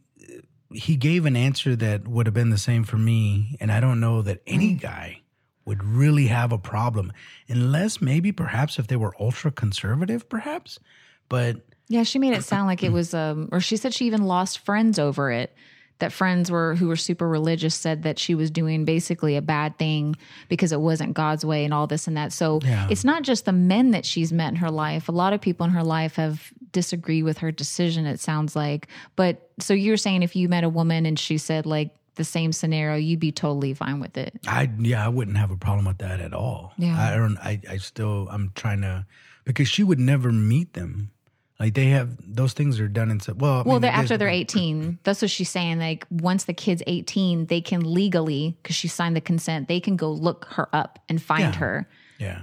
he gave an answer that would have been the same for me. And I don't know that any mm. guy would really have a problem unless maybe perhaps if they were ultra conservative, perhaps. But yeah, she made it sound like it was, um, or she said she even lost friends over it that friends were who were super religious said that she was doing basically a bad thing because it wasn't God's way and all this and that. So yeah. it's not just the men that she's met in her life. A lot of people in her life have disagreed with her decision, it sounds like. But so you're saying if you met a woman and she said like the same scenario, you'd be totally fine with it. I yeah, I wouldn't have a problem with that at all. Yeah. I don't I, I still I'm trying to because she would never meet them. Like they have those things are done in so well. I well, mean, they're after they're eighteen. That's what she's saying. Like once the kid's eighteen, they can legally because she signed the consent. They can go look her up and find yeah. her. Yeah,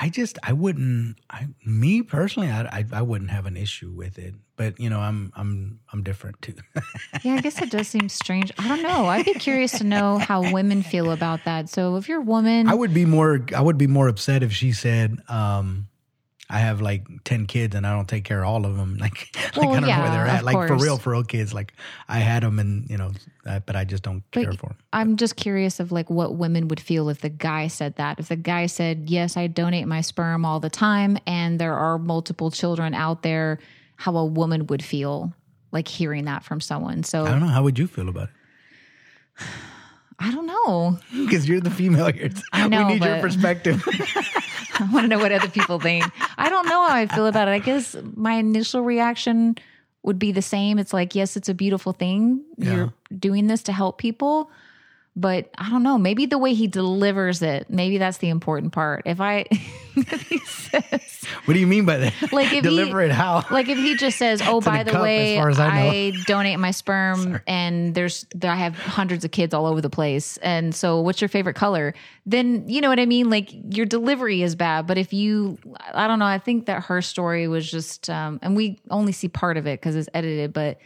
I just I wouldn't I me personally I, I I wouldn't have an issue with it. But you know, I'm I'm I'm different too. Yeah, I guess it does seem strange. I don't know. I'd be curious to know how women feel about that. So if you're a woman, I would be more I would be more upset if she said, um, I have like ten kids and I don't take care of all of them. Like, like Well, I don't know where they're at. Like for real, for real kids. Like I had them and you know, uh, but I just don't But care for them. I'm just curious of like what women would feel if the guy said that. If the guy said, "Yes, I donate my sperm all the time and there are multiple children out there," how a woman would feel like hearing that from someone. So I don't know. How would you feel about I don't know. Because you're the female here. I know, we need your perspective. I want to know what other people think. I don't know how I feel about it. I guess my initial reaction would be the same. It's like, yes, it's a beautiful thing. You're doing this to help people. But I don't know. Maybe the way he delivers it, maybe that's the important part. If I, if says, what do you mean by that? Like if deliver he, it how? Like if he just says, "Oh, by the cup, way, as as I. I donate my sperm, and there's I have hundreds of kids all over the place, and so what's your favorite color?" Then you know what I mean. Like your delivery is bad, but if you, I don't know. I think that her story was just, um, and we only see part of it because it's edited, but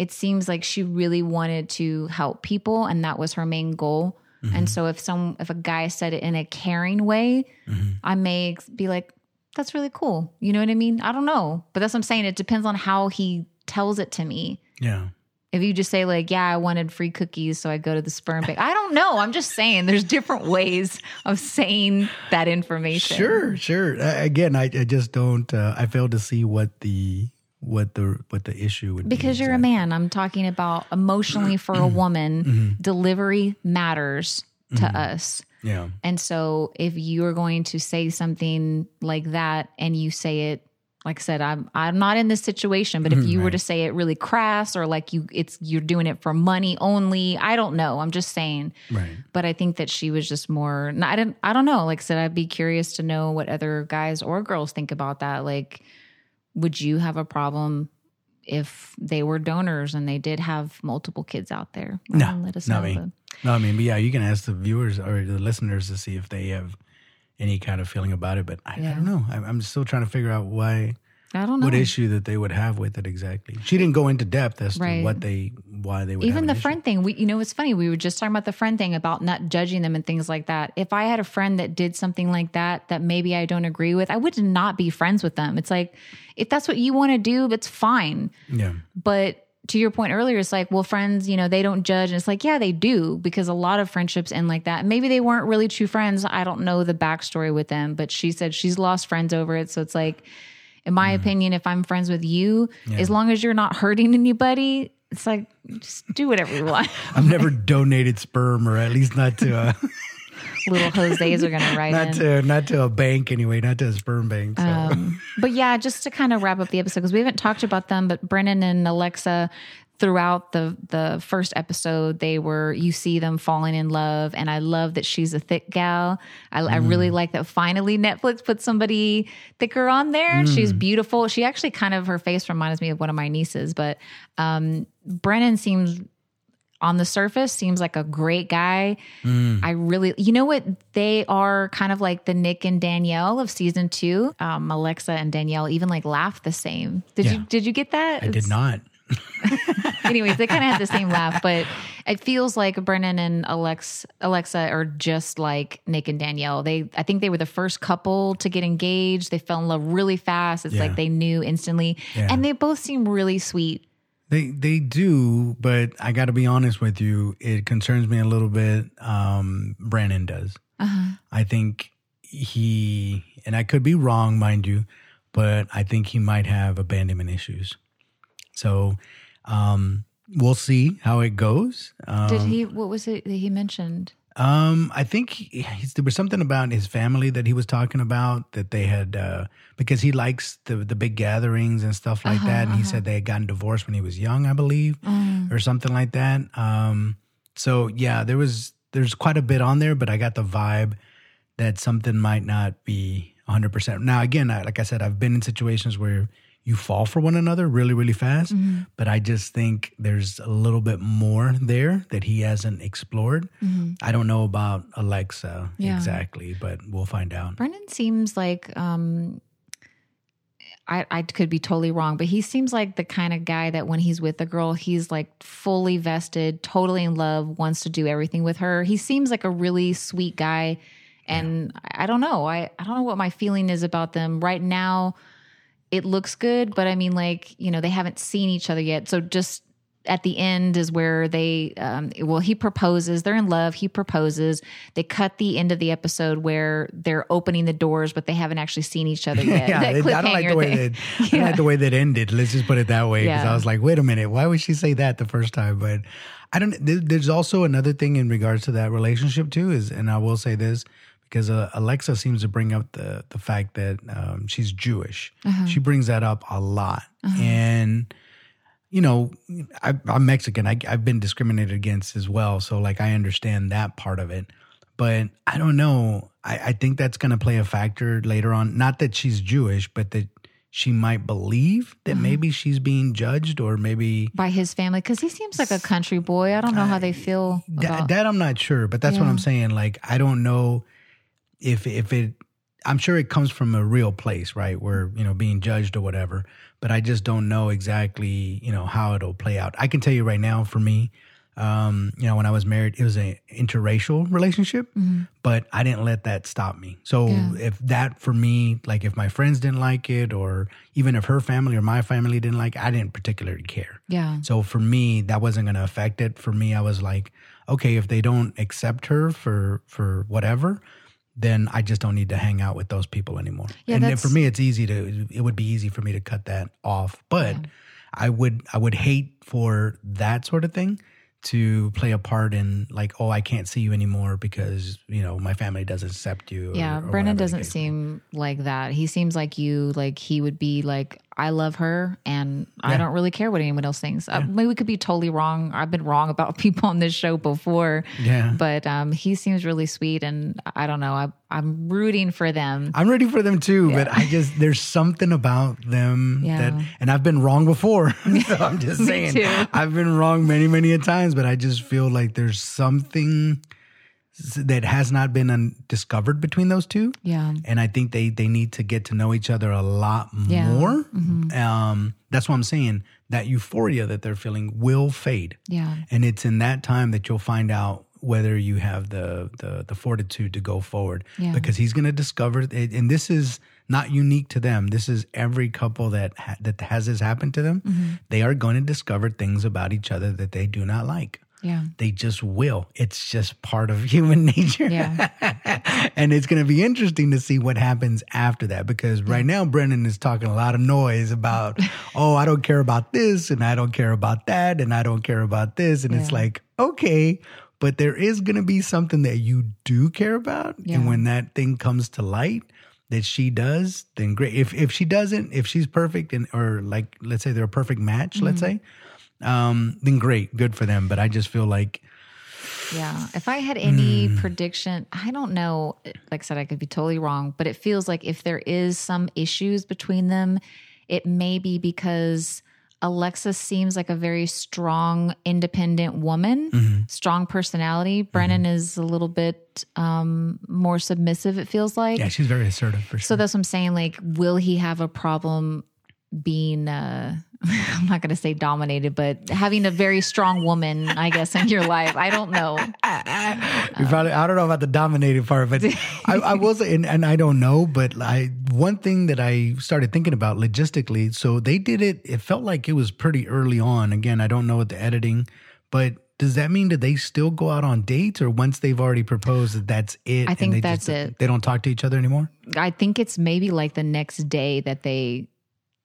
it seems like she really wanted to help people, and that was her main goal. Mm-hmm. And so if some if a guy said it in a caring way, Mm-hmm. I may be like, that's really cool. You know what I mean? I don't know. But that's what I'm saying. It depends on how he tells it to me. yeah. If you just say, like, yeah, I wanted free cookies, so I go to the sperm bank. I don't know. I'm just saying there's different ways of saying that information. Sure, sure. Again, I, I just don't. Uh, I fail to see what the what the what the issue would be Because be. you're a man. I'm talking about emotionally for a woman, Mm-hmm. delivery matters to us. Yeah. And so if you are going to say something like that and you say it like I said, I'm I'm not in this situation, but if you were to say it really crass or like you it's you're doing it for money only, I don't know. I'm just saying. Right. But I think that she was just more I didn't I don't know. Like I said, I'd be curious to know what other guys or girls think about that. Like, would you have a problem if they were donors and they did have multiple kids out there? No, let us not know. me. but- No, I mean, but yeah, you can ask the viewers or the listeners to see if they have any kind of feeling about it. But I, I don't know. I'm still trying to figure out why, I don't know. what issue that they would have with it exactly. She didn't go into depth as Right. to what they, why they would. have even the issue. friend thing we you know it's funny we were just talking about the friend thing about not judging them and things like that if i had a friend that did something like that that maybe i don't agree with i would not be friends with them it's like if that's what you want to do that's fine Yeah. but to your point earlier it's like well friends you know they don't judge and it's like yeah they do because a lot of friendships end like that maybe they weren't really true friends i don't know the backstory with them but she said she's lost friends over it so it's like in my opinion if i'm friends with you as long as you're not hurting anybody it's like just do whatever you want I've never donated sperm, or at least not to a, little jose's are gonna write not in to not to a bank anyway, not to a sperm bank. So. Um, but yeah, just to kind of wrap up the episode because we haven't talked about them, but Brennon and Alexa throughout the the first episode they were you see them falling in love and i love that she's a thick gal i, I really like that finally netflix put somebody thicker on there she's beautiful she actually kind of her face reminds me of one of my nieces but um brennon seems on the surface seems like a great guy. I really, you know what? They are kind of like the Nick and Danielle of season two. Um, Alexa and Danielle even like laugh the same. Did Yeah. you did you get that? I did not. Anyways, they kind of had the same laugh, but it feels like Brennon and Alex Alexa are just like Nick and Danielle. They I think they were the first couple to get engaged. They fell in love really fast. It's Yeah. like they knew instantly. Yeah. And they both seem really sweet. They they do, but I got to be honest with you. It concerns me a little bit. Um, Brennon does. Uh-huh. I think he, and I could be wrong, mind you, but I think he might have abandonment issues. So um, we'll see how it goes. Um, Did he what was it that he mentioned? um, I think he, there was something about his family that he was talking about that they had uh, because he likes the the big gatherings and stuff like that, and he said they had gotten divorced when he was young, I believe, or something like that. Um, so yeah, there was there's quite a bit on there, but I got the vibe that something might not be 100. percent Now again, I, like I said, I've been in situations where you fall for one another really, really fast. Mm-hmm. But I just think there's a little bit more there that he hasn't explored. I don't know about Alexa Mm-hmm. Yeah. exactly, but we'll find out. Brennon seems like um I, I could be totally wrong, but he seems like the kind of guy that when he's with a girl, he's like fully vested, totally in love, wants to do everything with her. He seems like a really sweet guy. And I don't know. I, I don't know what my feeling is about them. Right now, it looks good, but I mean, like, you know, they haven't seen each other yet. So just at the end is where they um well he proposes they're in love he proposes they cut the end of the episode where they're opening the doors but they haven't actually seen each other yet yeah, I don't like the way thing. that I don't like the way that ended. Let's just put it that way because Yeah. I was like, wait a minute, why would she say that the first time? But I don't. there- There's also another thing in regards to that relationship too. Is and I will say this because uh, Alexa seems to bring up the the fact that um, she's Jewish. Uh-huh. She brings that up a lot, and you know, I, I'm Mexican. I, I've been discriminated against as well. So, like, I understand that part of it. But I don't know. I, I think that's going to play a factor later on. Not that she's Jewish, but that she might believe that Uh-huh. maybe she's being judged or maybe. by his family because he seems like a country boy i don't know how they feel That, about that I'm not sure, but that's what I'm saying. Like, I don't know if if it. I'm sure it comes from a real place, right? Where you know being judged or whatever. But I just don't know exactly, you know, how it'll play out. I can tell you right now, for me, um, you know, when I was married, it was an interracial relationship, but I didn't let that stop me. So Mm-hmm. Yeah. if that for me, like if my friends didn't like it, or even if her family or my family didn't like, it, I didn't particularly care. yeah So for me, that wasn't going to affect it. For me, I was like, okay, if they don't accept her for for whatever, then I just don't need to hang out with those people anymore. Yeah, and for me, it's easy to. It would be easy for me to cut that off, but I would I would hate for that sort of thing to play a part in like, oh, I can't see you anymore because you know my family doesn't accept you. or- yeah or brennon doesn't seem like that he seems like you like he would be like i love her and i don't really care what anyone else thinks. Uh, maybe we could be totally wrong. I've been wrong about people on this show before. Yeah. but um he seems really sweet and i don't know. I, i'm rooting for them. I'm ready for them too, but I just there's something about them Yeah. that, and I've been wrong before. so I'm just saying, too. I've been wrong many, many a times, but I just feel like there's something that has not been un- discovered between those two. yeah And I think they they need to get to know each other a lot Yeah. more. Um, that's what I'm saying. That euphoria that they're feeling will fade. yeah And it's in that time that you'll find out whether you have the the, the fortitude to go forward. Yeah. Because he's going to discover, and this is not unique to them. This is every couple that ha- that has this happen to them. Mm-hmm. They are going to discover things about each other that they do not like. Yeah They just will. It's just part of human nature. Yeah. and it's going to be interesting to see what happens after that because right now Brennon is talking a lot of noise about, oh, I don't care about this and I don't care about that and I don't care about this. And it's like, okay, but there is going to be something that you do care about. Yeah. And when that thing comes to light, that she does, then great. If if she doesn't, if she's perfect and or like let's say they're a perfect match, let's Mm-hmm. say, um, then great, good for them. But I just feel like Yeah. If I had any Hmm. prediction, I don't know. Like I said, I could be totally wrong, but it feels like if there is some issues between them, it may be because Alexa seems like a very strong, independent woman, Mm-hmm. strong personality. Brennon is a little bit um, more submissive, it feels like. yeah, she's very assertive for sure. So that's what I'm saying. Like, will he have a problem being, uh, I'm not going to say dominated, but having a very strong woman, I guess, in your life? I don't know. Probably, I don't know about the dominating part, but I, I will say, and, and I don't know, but I one thing that I started thinking about logistically. So they did it. It felt like it was pretty early on. Again, I don't know what the editing, but does that mean that they still go out on dates, or once they've already proposed, that that's it? I and think they that's just, it. They don't talk to each other anymore. I think it's maybe like the next day that they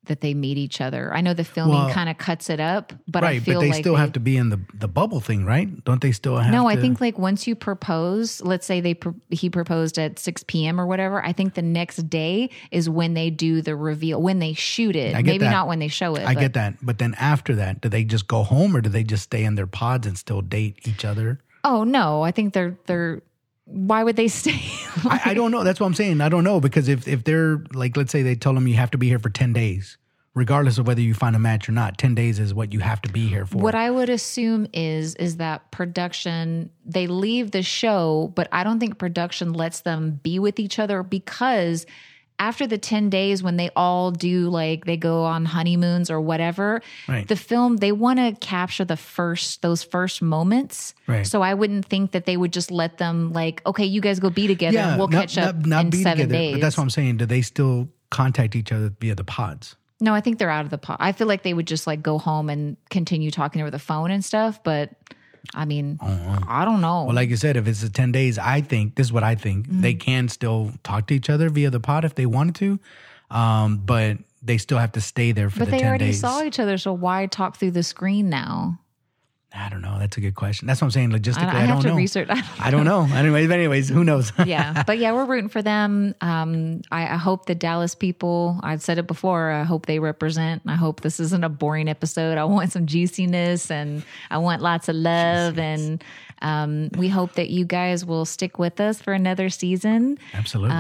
that they meet each other. I know the filming Well, kind of cuts it up, but I feel but they like still they- have to be in the the bubble thing, right? Don't they still have? To No, I think like once you propose, let's say they he proposed at 6 p.m. or whatever. I think the next day is when they do the reveal, when they shoot it. Maybe that. not when they show it. I but get that, but then after that, do they just go home, or do they just stay in their pods and still date each other? Oh no, I think they're they're. Why would they stay? I, I don't know. That's what I'm saying. I don't know because if if they're like, let's say they tell them you have to be here for ten days regardless of whether you find a match or not. Ten days is what you have to be here for. What I would assume is is that production they leave the show, but I don't think production lets them be with each other because after the 10 days when they all do like they go on honeymoons or whatever Right. the film they want to capture the first those first moments Right. so i wouldn't think that they would just let them like okay you guys go be together and we'll not- catch up not- not in be seven together, days But that's what I'm saying. Do they still contact each other via the pods? no i think they're out of the pod i feel like they would just like go home and continue talking over the phone and stuff but i mean i don't know Well, like you said, if it's the 10 days, I think this is what I think. Mm-hmm. They can still talk to each other via the pod if they wanted to, um, but they still have to stay there for but the they already saw each other so why talk through the screen now I don't know. That's a good question. That's what I'm saying. Logistically, I, I, I don't know. research I don't I don't know. Anyways, anyways, who knows? yeah but yeah we're rooting for them um I, I hope the dallas people i've said it before i hope they represent i hope this isn't a boring episode i want some juiciness and i want lots of love and um we hope that you guys will stick with us for another season Absolutely.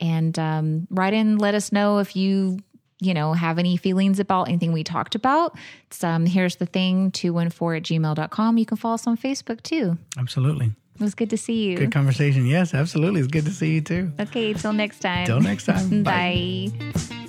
and um write in let us know if you you know have any feelings about anything we talked about it's um here's the thing 214 at gmail.com you can follow us on facebook too Absolutely. it was good to see you Good conversation. Yes, absolutely. It's good to see you too. okay till next time Till next time. Bye. Bye.